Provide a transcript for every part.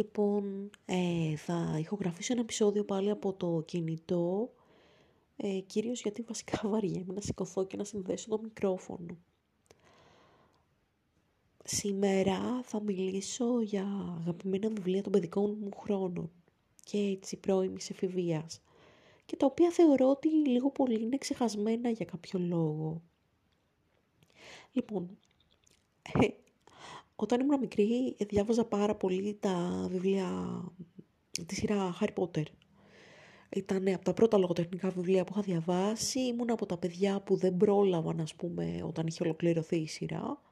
Λοιπόν, ε, θα ηχογραφήσω ένα επεισόδιο πάλι από το κινητό, ε, κυρίως γιατί βασικά βαριέμαι να σηκωθώ και να συνδέσω το μικρόφωνο. Σήμερα θα μιλήσω για αγαπημένα βιβλία των παιδικών μου χρόνων και έτσι πρώιμης εφηβείας και τα οποία θεωρώ ότι λίγο πολύ είναι ξεχασμένα για κάποιο λόγο. Λοιπόν, ε, όταν ήμουν μικρή, διάβαζα πάρα πολύ τα βιβλία τη σειρά Harry Potter. Ήταν από τα πρώτα λογοτεχνικά βιβλία που είχα διαβάσει. Ήμουν από τα παιδιά που δεν πρόλαβαν, ας πούμε, όταν είχε ολοκληρωθεί η σειρά.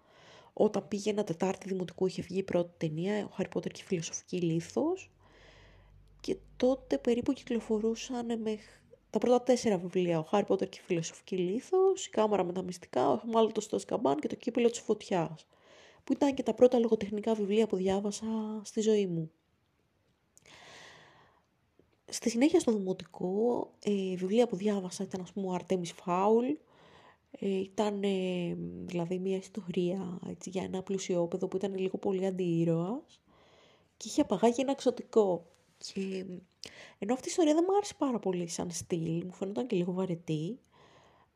Όταν πήγαινα Τετάρτη Δημοτικού είχε βγει η πρώτη ταινία, ο Harry Potter και η Φιλοσοφική Λίθος. Και τότε περίπου κυκλοφορούσαν με τα πρώτα τέσσερα βιβλία, ο Harry Potter και η Φιλοσοφική Λίθος, η Κάμαρα με τα Μυστικά, ο Μάλλον στο Σκαμπάν και το Κύπελο της Φωτιάς που ήταν και τα πρώτα λογοτεχνικά βιβλία που διάβασα στη ζωή μου. Στη συνέχεια στο δημοτικό, ε, βιβλία που διάβασα ήταν ας πούμε ο Αρτέμις Φάουλ, ε, ήταν ε, δηλαδή μια ιστορία έτσι, για ένα πλουσιόπεδο που ήταν λίγο πολύ αντιήρωας και είχε απαγάγει ένα εξωτικό. Και ενώ αυτή η ιστορία δεν μου άρεσε πάρα πολύ σαν στυλ, μου φαίνονταν και λίγο βαρετή,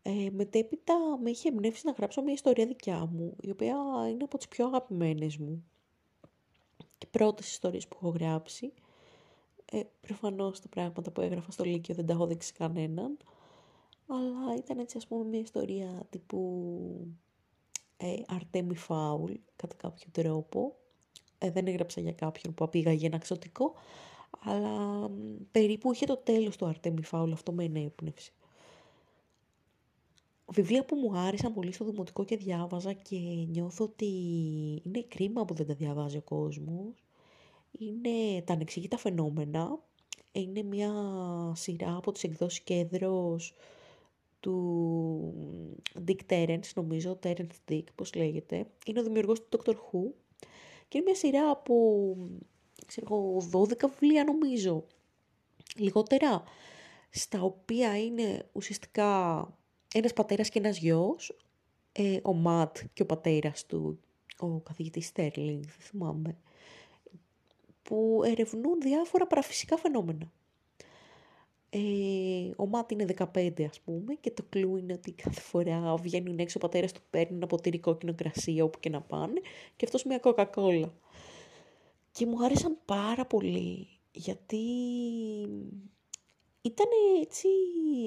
ε, μετέπειτα με είχε εμπνεύσει να γράψω μια ιστορία δικιά μου, η οποία είναι από τις πιο αγαπημένες μου και πρώτες ιστορίες που έχω γράψει. Ε, προφανώς τα πράγματα που έγραφα στο Λύκειο δεν τα έχω δείξει κανέναν, αλλά ήταν έτσι ας πούμε μια ιστορία τύπου ε, Αρτέμι Φάουλ, κατά κάποιο τρόπο. Ε, δεν έγραψα για κάποιον που απήγαγε ένα ξωτικό, αλλά περίπου είχε το τέλος του Αρτέμι Φάουλ, αυτό με ενέπνευσε βιβλία που μου άρεσαν πολύ στο δημοτικό και διάβαζα και νιώθω ότι είναι κρίμα που δεν τα διαβάζει ο κόσμος. Είναι τα ανεξήγητα φαινόμενα. Είναι μια σειρά από τις εκδόσεις κέντρος του Dick Terence, νομίζω, Terence Dick, πώς λέγεται. Είναι ο δημιουργός του Dr. Who. Και είναι μια σειρά από, ξέρω 12 βιβλία νομίζω, λιγότερα, στα οποία είναι ουσιαστικά ένας πατέρας και ένας γιος, ε, ο Ματ και ο πατέρας του, ο καθηγητής Στέρλινγκ, δεν θυμάμαι, που ερευνούν διάφορα παραφυσικά φαινόμενα. Ε, ο Ματ είναι 15 ας πούμε και το κλου είναι ότι κάθε φορά βγαίνουν έξω ο πατέρας του παίρνει ένα ποτήρι κόκκινο κρασί όπου και να πάνε και αυτός μια κοκακόλα. Και μου άρεσαν πάρα πολύ γιατί ήταν έτσι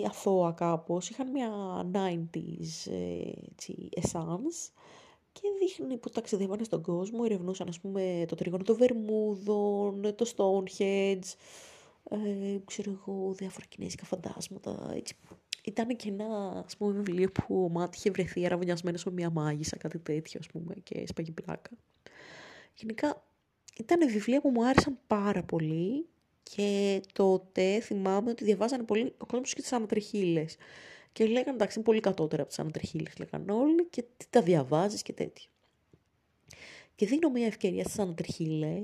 αθώα κάπως, είχαν μια 90s ε, έτσι, essence και δείχνει που ταξιδεύανε στον κόσμο, ερευνούσαν ας πούμε το τρίγωνο των Βερμούδων, το Stonehenge, ε, ξέρω εγώ, διάφορα κινέζικα φαντάσματα, έτσι. Ήταν και ένα ας πούμε, βιβλίο που ο Μάτι είχε βρεθεί αραβωνιασμένος με μια μάγισσα, κάτι τέτοιο ας πούμε, και σπαγή πλάκα. Γενικά ήταν βιβλία που μου άρεσαν πάρα πολύ και τότε θυμάμαι ότι διαβάζανε πολύ ο κόσμος και τις ανατριχίλε. Και λέγανε εντάξει, είναι πολύ κατώτερα από τις ανατριχίλε, λέγανε όλοι, και τι τα διαβάζεις και τέτοια. Και δίνω μια ευκαιρία στις ανατριχίλε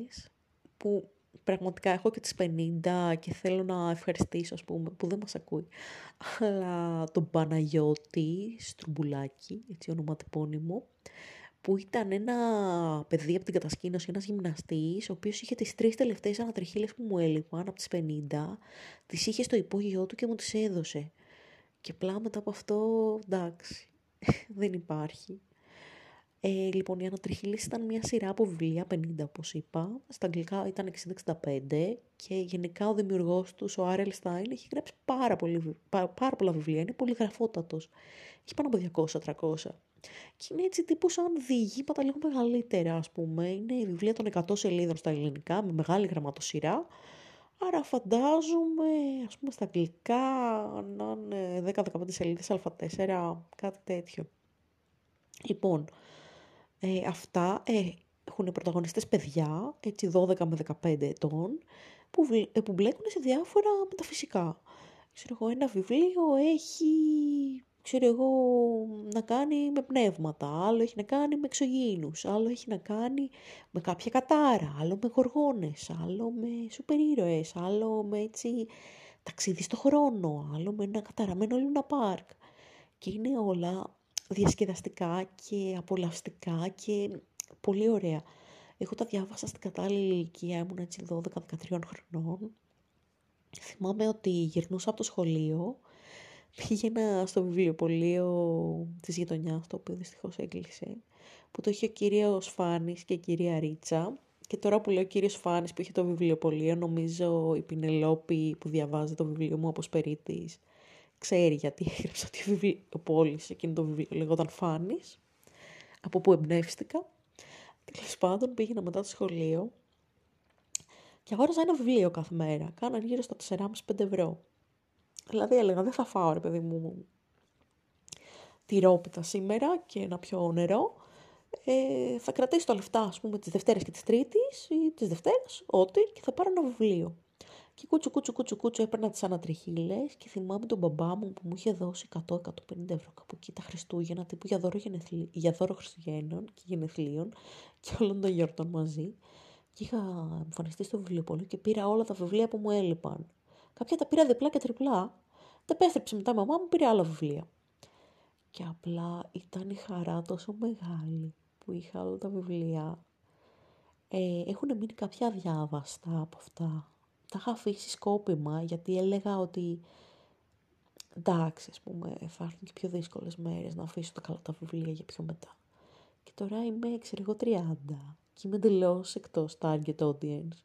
που πραγματικά έχω και τις 50 και θέλω να ευχαριστήσω, ας πούμε, που δεν μας ακούει, αλλά τον Παναγιώτη Στρουμπουλάκη, έτσι ονοματεπώνυμο, που ήταν ένα παιδί από την κατασκήνωση, ένας γυμναστής, ο οποίος είχε τις τρεις τελευταίες ανατριχίλες που μου έλειπαν από τις 50, τις είχε στο υπόγειό του και μου τις έδωσε. Και απλά μετά από αυτό, εντάξει, δεν υπάρχει. Ε, λοιπόν, οι ανατριχίλες ήταν μια σειρά από βιβλία, 50 όπως είπα. Στα αγγλικά ήταν 60-65 και γενικά ο δημιουργός τους, ο Άρελ Στάιν, έχει γράψει πάρα, πολύ, πάρα, πολλά βιβλία. Είναι πολύ γραφότατος. Έχει πάνω από 200-300. Και είναι έτσι τύπου σαν διηγήματα λίγο μεγαλύτερα, ας πούμε. Είναι βιβλία των 100 σελίδων στα ελληνικά, με μεγάλη γραμματοσυρά. Άρα φαντάζομαι, ας πούμε, στα αγγλικά, να είναι 10-15 σελίδες α4, κάτι τέτοιο. Λοιπόν, ε, αυτά ε, έχουν πρωταγωνιστές παιδιά, έτσι 12 με 15 ετών, που, ε, που μπλέκουν σε διάφορα μεταφυσικά. Ξέρω εγώ, ένα βιβλίο έχει ξέρω εγώ, να κάνει με πνεύματα, άλλο έχει να κάνει με εξωγήινους, άλλο έχει να κάνει με κάποια κατάρα, άλλο με γοργόνες, άλλο με σούπερ ήρωες, άλλο με έτσι ταξίδι στο χρόνο, άλλο με ένα καταραμένο Λούνα Πάρκ. Και είναι όλα διασκεδαστικά και απολαυστικά και πολύ ωραία. Εγώ τα διάβασα στην κατάλληλη ηλικία, ήμουν έτσι 12-13 χρονών. Θυμάμαι ότι γυρνούσα από το σχολείο, πήγαινα στο βιβλιοπωλείο της γειτονιάς, το οποίο δυστυχώς έκλεισε, που το είχε ο κύριος Φάνης και η κυρία Ρίτσα. Και τώρα που λέω ο κύριος Φάνης που είχε το βιβλιοπωλείο, νομίζω η Πινελόπη που διαβάζει το βιβλίο μου από περίτης, ξέρει γιατί έγραψα ότι ο βιβλιοπόλης εκείνο το βιβλίο λεγόταν Φάνης, από που εμπνεύστηκα. Τέλος πάντων πήγαινα μετά το σχολείο και αγόρασα ένα βιβλίο κάθε μέρα. Κάναν γύρω στα 4,5-5 ευρώ. Δηλαδή έλεγα δεν θα φάω ρε παιδί μου τυρόπιτα σήμερα και ένα πιο νερό. Ε, θα κρατήσω τα λεφτά, ας πούμε, τις Δευτέρες και τις Τρίτης ή τις Δευτέρες, ό,τι, και θα πάρω ένα βιβλίο. Και κούτσου κούτσου κούτσου κούτσου έπαιρνα τις ανατριχίλες και θυμάμαι τον μπαμπά μου που μου είχε δώσει 100-150 ευρώ κάπου εκεί τα Χριστούγεννα, τύπου για δώρο, γενεθλί... για δώρο Χριστουγέννων και γενεθλίων και όλων των γιορτών μαζί. Και είχα εμφανιστεί στο βιβλιοπωλείο και πήρα όλα τα βιβλία που μου έλειπαν. Κάποια τα πήρα διπλά και τριπλά. Τα επέστρεψε μετά η μαμά μου, πήρε άλλα βιβλία. Και απλά ήταν η χαρά τόσο μεγάλη που είχα όλα τα βιβλία. Ε, έχουν μείνει κάποια διάβαστα από αυτά τα είχα αφήσει σκόπιμα γιατί έλεγα ότι εντάξει, ας πούμε, θα έρθουν και πιο δύσκολες μέρες να αφήσω τα καλά τα βιβλία για πιο μετά. Και τώρα είμαι, ξέρω εγώ, 30 και είμαι εντελώς εκτός target audience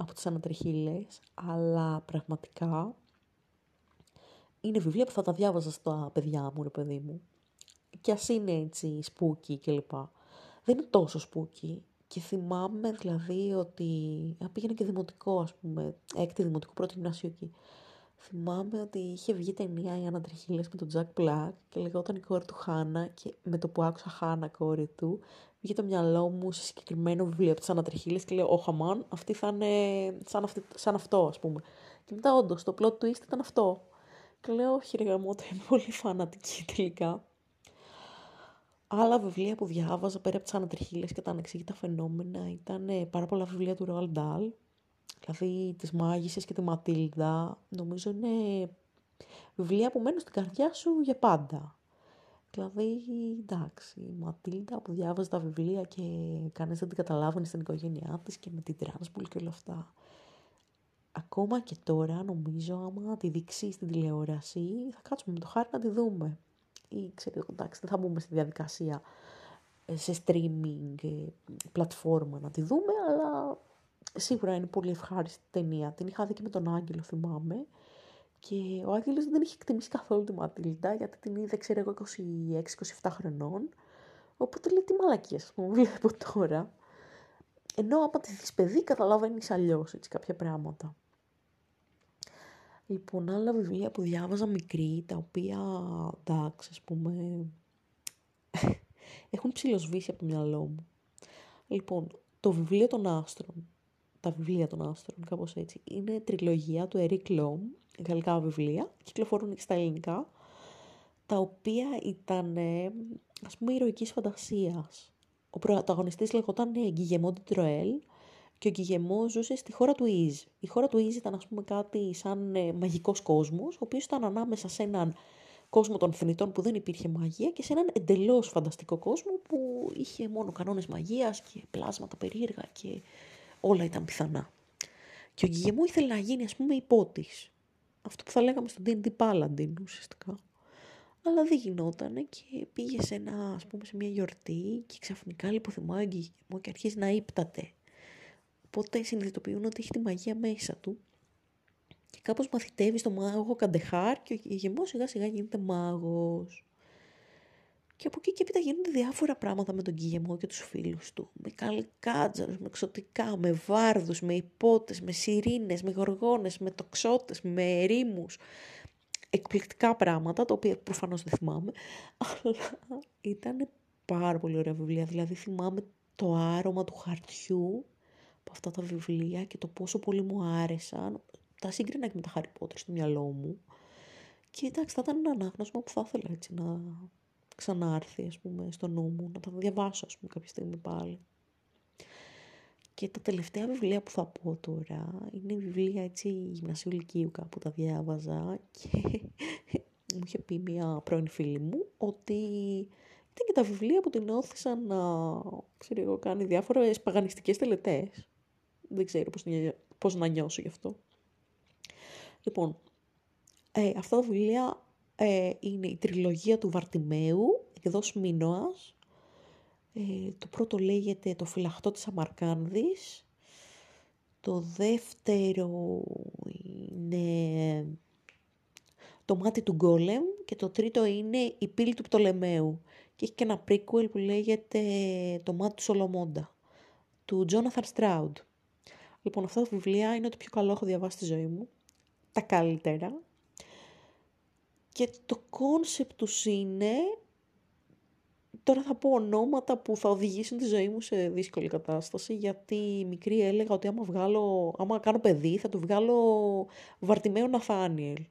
από τις ανατριχίλες, αλλά πραγματικά είναι βιβλία που θα τα διάβαζα στα παιδιά μου, ρε παιδί μου. Και ας είναι έτσι spooky κλπ. Δεν είναι τόσο spooky, και θυμάμαι δηλαδή ότι πήγαινα και δημοτικό, ας πούμε, έκτη δημοτικό, πρώτο γυμνάσιο εκεί. Θυμάμαι ότι είχε βγει ταινία η Ανατριχίλες με τον Τζακ Μπλακ και λεγόταν η κόρη του Χάνα και με το που άκουσα Χάνα κόρη του, βγήκε το μυαλό μου σε συγκεκριμένο βιβλίο από τις Ανατριχίλες και λέω «Ω χαμάν, αυτή θα είναι σαν, αυτή, σαν αυτό, ας πούμε». Και μετά όντως το plot twist ήταν αυτό. Και λέω «Όχι ρε γαμώτα, είμαι πολύ φανατική τελικά». Άλλα βιβλία που διάβαζα πέρα από τις ανατριχίλες και τα ανεξήγητα φαινόμενα ήταν ε, πάρα πολλά βιβλία του Roald Dahl, δηλαδή τις Μάγισσες και τη Ματίλδα. Νομίζω είναι βιβλία που μένουν στην καρδιά σου για πάντα. Δηλαδή, εντάξει, η Ματίλδα που διάβαζε τα βιβλία και κανείς δεν την καταλάβαινε στην οικογένειά της και με την Τρανσπουλ και όλα αυτά. Ακόμα και τώρα, νομίζω, άμα τη δείξει στην τηλεόραση, θα κάτσουμε με το χάρη να τη δούμε ή ξέρω, εντάξει, δεν θα μπούμε στη διαδικασία ε, σε streaming ε, πλατφόρμα να τη δούμε, αλλά σίγουρα είναι πολύ ευχάριστη ταινία. Την είχα δει και με τον Άγγελο, θυμάμαι. Και ο Άγγελος δεν είχε εκτιμήσει καθόλου τη Ματίλντα, γιατί την είδε, ξέρω εγώ, 26-27 χρονών. Οπότε λέει, τι μαλακίες, μου βλέπω τώρα. Ενώ άμα τη δεις παιδί, καταλαβαίνεις αλλιώς, έτσι, κάποια πράγματα. Λοιπόν, άλλα βιβλία που διάβαζα μικρή, τα οποία, εντάξει, ας πούμε, έχουν ψηλοσβήσει από το μυαλό μου. Λοιπόν, το βιβλίο των άστρων, τα βιβλία των άστρων, κάπως έτσι, είναι τριλογία του Eric Λόμ, γαλλικά βιβλία, κυκλοφορούν και στα ελληνικά, τα οποία ήταν, ας πούμε, ηρωικής φαντασίας. Ο πρωταγωνιστής λεγόταν Γκυγεμό Τροέλ, και ο Γκυγεμό ζούσε στη χώρα του Ιζ. Η χώρα του Ιζ ήταν ας πούμε κάτι σαν ε, μαγικός κόσμος, ο οποίος ήταν ανάμεσα σε έναν κόσμο των θνητών που δεν υπήρχε μαγεία και σε έναν εντελώς φανταστικό κόσμο που είχε μόνο κανόνες μαγείας και πλάσματα περίεργα και όλα ήταν πιθανά. Και ο Γκυγεμό ήθελε να γίνει ας πούμε υπότης. Αυτό που θα λέγαμε στον D&D Paladin ουσιαστικά. Αλλά δεν γινόταν και πήγε σε, ένα, ας πούμε, σε μια γιορτή και ξαφνικά λιποθυμάει ο Γκυγεμό και αρχίζει να ύπταται Οπότε συνειδητοποιούν ότι έχει τη μαγεία μέσα του και κάπως μαθητεύει στο μάγο Καντεχάρ και ο ηγεμός σιγά σιγά γίνεται μάγος. Και από εκεί και έπειτα γίνονται διάφορα πράγματα με τον Κιγεμό και τους φίλους του. Με καλικάτζαρους, με εξωτικά, με βάρδους, με υπότες, με σιρήνες, με γοργόνες, με τοξότες, με ερήμους. Εκπληκτικά πράγματα, τα οποία προφανώς δεν θυμάμαι, αλλά ήταν πάρα πολύ ωραία βιβλία. Δηλαδή θυμάμαι το άρωμα του χαρτιού από αυτά τα βιβλία και το πόσο πολύ μου άρεσαν. Τα σύγκρινα και με τα Harry Potter στο μυαλό μου. Και εντάξει, θα ήταν ένα ανάγνωσμα που θα ήθελα έτσι να ξανάρθει, ας πούμε, στο νου μου, να τα διαβάσω, ας πούμε, κάποια στιγμή πάλι. Και τα τελευταία βιβλία που θα πω τώρα είναι βιβλία έτσι γυμνασίου ηλικίου κάπου τα διάβαζα και μου είχε πει μια πρώην φίλη μου ότι ήταν και τα βιβλία που την όθησαν να, ξέρω εγώ, κάνει διάφορες παγανιστικές τελετές. Δεν ξέρω πώς, πώς να νιώσω γι' αυτό. Λοιπόν, ε, αυτά τα βιβλία ε, είναι η τριλογία του Βαρτιμαίου, εκδός Μίνωας. Ε, το πρώτο λέγεται «Το φυλαχτό της Αμαρκάνδης». Το δεύτερο είναι «Το μάτι του Γκόλεμ» και το τρίτο είναι «Η πύλη του Πτολεμαίου». Και έχει και ένα prequel που λέγεται «Το μάτι του Σολομόντα» του Τζόναθαν Στράουντ. Λοιπόν, αυτά τα βιβλία είναι το πιο καλό έχω διαβάσει στη ζωή μου. Τα καλύτερα. Και το concept τους είναι, τώρα θα πω ονόματα που θα οδηγήσουν τη ζωή μου σε δύσκολη κατάσταση, γιατί μικρή έλεγα ότι άμα, βγάλω, άμα κάνω παιδί θα του βγάλω Βαρτιμαίο Ναθάνιελ.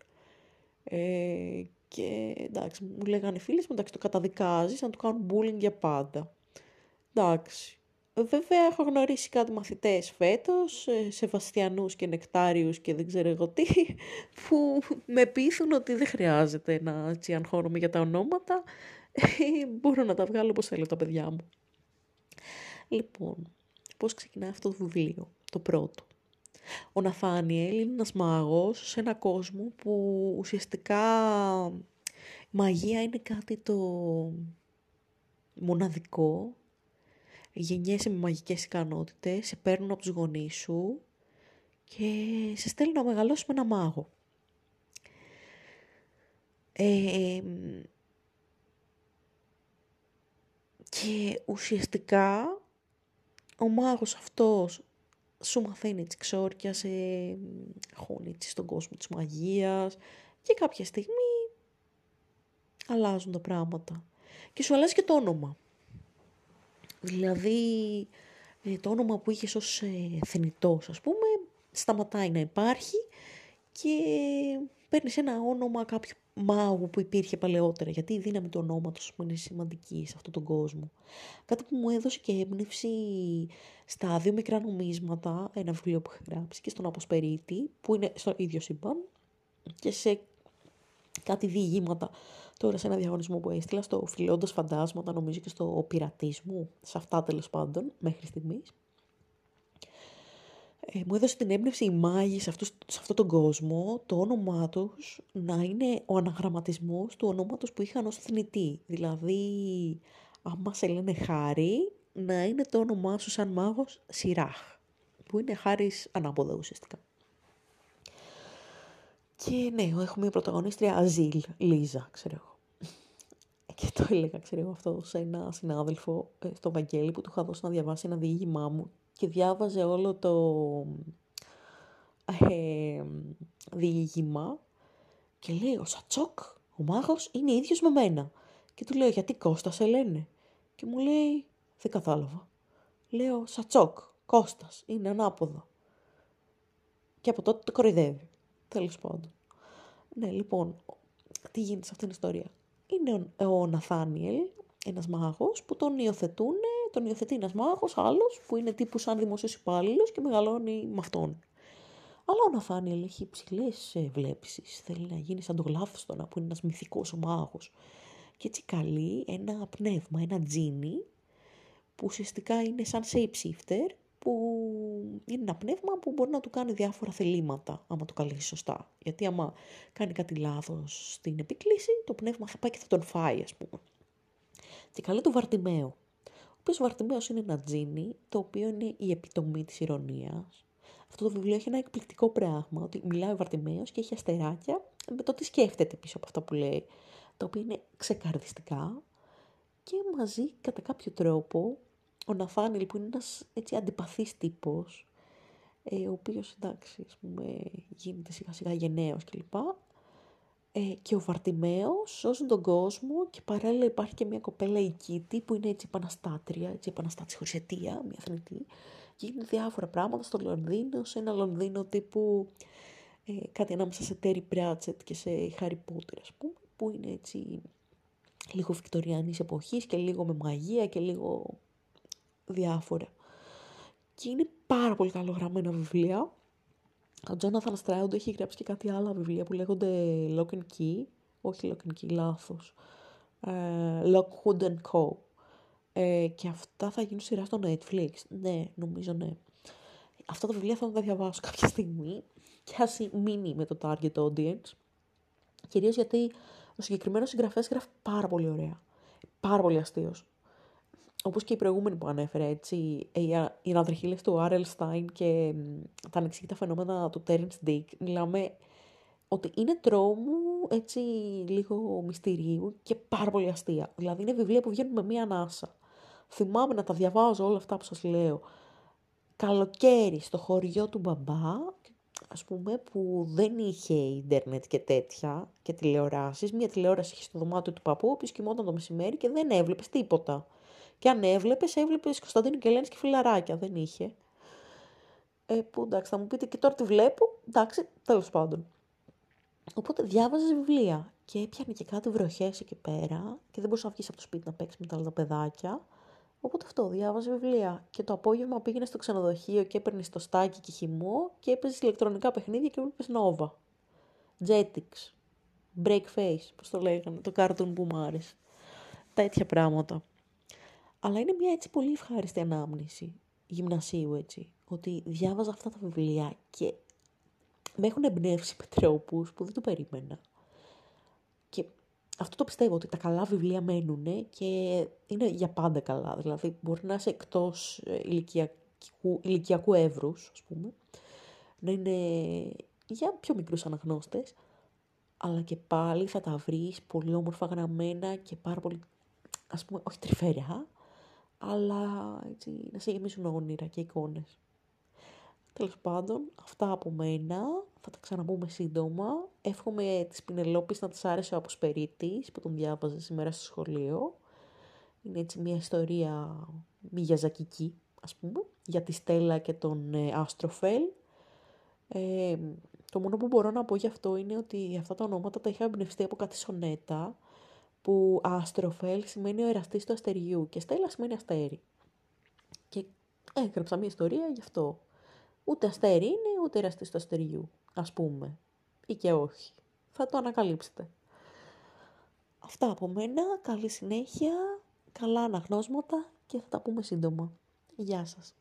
Ε, και εντάξει, μου λέγανε οι φίλες μου, εντάξει, το καταδικάζεις να του κάνουν bullying για πάντα. Εντάξει, Βέβαια έχω γνωρίσει κάτι μαθητές φέτος, ε, Σεβαστιανούς και Νεκτάριους και δεν ξέρω εγώ τι, που με πείθουν ότι δεν χρειάζεται να έτσι αγχώνομαι για τα ονόματα. Ε, μπορώ να τα βγάλω όπως θέλω τα παιδιά μου. Λοιπόν, πώς ξεκινάει αυτό το βιβλίο, το πρώτο; Ο Ναθάνιελ είναι ένας μάγος σε ένα κόσμο που ουσιαστικά μαγεία είναι κάτι το μοναδικό γεννιέσαι με μαγικές ικανότητες, σε παίρνουν από τους γονείς σου και σε στέλνουν να μεγαλώσει με ένα μάγο. Ε, και ουσιαστικά ο μάγος αυτός σου μαθαίνει έτσι ξόρκια, σε χώνει στον κόσμο της μαγείας και κάποια στιγμή αλλάζουν τα πράγματα. Και σου αλλάζει και το όνομα. Δηλαδή, ε, το όνομα που είχες ως ε, θνητός, ας πούμε, σταματάει να υπάρχει και παίρνεις ένα όνομα κάποιου μάγου που υπήρχε παλαιότερα, γιατί η δύναμη του ονόματος είναι σημαντική σε αυτόν τον κόσμο. Κάτι που μου έδωσε και έμπνευση στα δύο μικρά νομίσματα, ένα βιβλίο που έχει γράψει και στον Αποσπερίτη, που είναι στο ίδιο σύμπαν, και σε κάτι διηγήματα τώρα σε ένα διαγωνισμό που έστειλα στο Φιλώντα Φαντάσματα, νομίζω και στο Πειρατή σε αυτά τέλος πάντων, μέχρι στιγμής. Ε, μου έδωσε την έμπνευση η μάγοι σε, αυτούς, σε αυτόν τον κόσμο, το όνομά τους να είναι ο αναγραμματισμός του ονόματος που είχαν ως θνητή. Δηλαδή, άμα σε λένε Χάρη, να είναι το όνομά σου σαν μάγος Σιράχ, που είναι Χάρης ανάποδα ουσιαστικά. Και ναι, έχω μια πρωταγωνίστρια Αζίλ, Λίζα, ξέρω εγώ. Και το έλεγα, ξέρω εγώ, αυτό σε ένα συνάδελφο ε, στο Βαγγέλη που του είχα δώσει να διαβάσει ένα διήγημά μου και διάβαζε όλο το ε, διήγημα και λέει ο Σατσόκ, ο μάγος, είναι ίδιος με μένα. Και του λέω γιατί Κώστας σε λένε. Και μου λέει δεν κατάλαβα. Λέω Σατσόκ, Κώστας, είναι ανάποδο. Και από τότε το κοροϊδεύει. Τέλος πάντων. Ναι, λοιπόν, τι γίνεται σε αυτήν την ιστορία. Είναι ο, ο Ναθάνιελ, ένας μάγος που τον υιοθετούν, τον υιοθετεί ένας μάγος άλλος που είναι τύπου σαν δημοσίος υπάλληλος και μεγαλώνει με αυτόν. Αλλά ο Ναθάνιελ έχει υψηλές βλέψει. Θέλει να γίνει σαν τον Γλάφστονα που είναι ένας μυθικός μάγος. Και έτσι καλεί ένα πνεύμα, ένα τζίνι, που ουσιαστικά είναι σαν shapeshifter που είναι ένα πνεύμα που μπορεί να του κάνει διάφορα θελήματα, άμα το καλέσει σωστά. Γιατί άμα κάνει κάτι λάθος στην επικλήση, το πνεύμα θα πάει και θα τον φάει, ας πούμε. Και καλεί το Βαρτιμαίο. Ο οποίος Βαρτιμαίος είναι ένα τζίνι, το οποίο είναι η επιτομή της ηρωνίας. Αυτό το βιβλίο έχει ένα εκπληκτικό πράγμα, ότι μιλάει ο Βαρτιμαίος και έχει αστεράκια με το τι σκέφτεται πίσω από αυτά που λέει, τα οποία είναι ξεκαρδιστικά και μαζί κατά κάποιο τρόπο ο Ναθάνιλ που είναι ένας έτσι αντιπαθής τύπος, ε, ο οποίος εντάξει, ας πούμε, γίνεται σιγά σιγά γενναίος κλπ. Ε, και ο Βαρτιμαίος σώζουν τον κόσμο και παράλληλα υπάρχει και μια κοπέλα η Κίτη που είναι έτσι επαναστάτρια, έτσι επαναστάτης χωρίς αιτία, μια θνητή. Και γίνονται διάφορα πράγματα στο Λονδίνο, σε ένα Λονδίνο τύπου ε, κάτι ανάμεσα σε Τέρι Πράτσετ και σε Χάρι Πότερ, ας πούμε, που είναι έτσι λίγο βικτοριανής εποχής και λίγο με μαγεία και λίγο διάφορα. Και είναι πάρα πολύ καλογραμμένα βιβλία. Ο Τζόναθαν Στράουντ έχει γράψει και κάτι άλλα βιβλία που λέγονται Lock and Key. Όχι Lock and Key, λάθος. ε, Lockwood Co. Ε, και αυτά θα γίνουν σειρά στο Netflix. Ναι, νομίζω ναι. Αυτά τα βιβλία θα τα διαβάσω κάποια στιγμή και ας μείνει με το target audience. Κυρίως γιατί ο συγκεκριμένος συγγραφέας γράφει πάρα πολύ ωραία. Πάρα πολύ αστείος. Όπως και η προηγούμενη που ανέφερε, έτσι, οι αναδρυχίλες του Άρελ Στάιν και τα ανεξήγητα φαινόμενα του Τέρνς Dick, μιλάμε ότι είναι τρόμου, έτσι, λίγο μυστηρίου και πάρα πολύ αστεία. Δηλαδή είναι βιβλία που βγαίνουν με μία ανάσα. Θυμάμαι να τα διαβάζω όλα αυτά που σας λέω. Καλοκαίρι στο χωριό του μπαμπά, ας πούμε, που δεν είχε ίντερνετ και τέτοια και τηλεοράσεις. Μία τηλεόραση είχε στο δωμάτιο του παππού, που κοιμόταν το μεσημέρι και δεν έβλεπες τίποτα. Και αν έβλεπες, έβλεπες Κωνσταντίνο και Ελένης και φιλαράκια, δεν είχε. Ε, που εντάξει, θα μου πείτε και τώρα τη βλέπω, εντάξει, τέλος πάντων. Οπότε διάβαζες βιβλία και έπιανε και κάτι βροχές εκεί πέρα και δεν μπορούσες να βγεις από το σπίτι να παίξεις με τα άλλα παιδάκια. Οπότε αυτό, διάβαζες βιβλία. Και το απόγευμα πήγαινες στο ξενοδοχείο και έπαιρνες στο στάκι και χυμό και έπαιζες ηλεκτρονικά παιχνίδια και έβλεπες Nova. Jetix. Break face, πώς το λέγανε, το cartoon που μου άρεσε. Τέτοια πράγματα. Αλλά είναι μια έτσι πολύ ευχάριστη ανάμνηση γυμνασίου έτσι. Ότι διάβαζα αυτά τα βιβλία και με έχουν εμπνεύσει με τρόπους που δεν το περίμενα. Και αυτό το πιστεύω ότι τα καλά βιβλία μένουν και είναι για πάντα καλά. Δηλαδή μπορεί να είσαι εκτός ε, ηλικιακού, ηλικιακού εύρους, ας πούμε, να είναι για πιο μικρούς αναγνώστες, αλλά και πάλι θα τα βρεις πολύ όμορφα γραμμένα και πάρα πολύ, ας πούμε, όχι τρυφερά, αλλά έτσι, να σε γεμίσουν όνειρα και εικόνες. Τέλος πάντων, αυτά από μένα. Θα τα ξαναπούμε σύντομα. Εύχομαι της Πινελόπης να της άρεσε ο Αποσπερίτης που τον διάβαζε σήμερα στο σχολείο. Είναι έτσι μια ιστορία μηγιαζακική, ας πούμε, για τη Στέλλα και τον ε, Άστροφελ. Ε, το μόνο που μπορώ να πω γι' αυτό είναι ότι αυτά τα ονόματα τα είχα εμπνευστεί από κάτι σονέτα που Άστροφελ σημαίνει ο εραστής του αστεριού και Στέλλα σημαίνει αστέρι. Και έγραψα μια ιστορία γι' αυτό. Ούτε αστέρι είναι, ούτε εραστής του αστεριού, ας πούμε. Ή και όχι. Θα το ανακαλύψετε. Αυτά από μένα. Καλή συνέχεια, καλά αναγνώσματα και θα τα πούμε σύντομα. Γεια σας.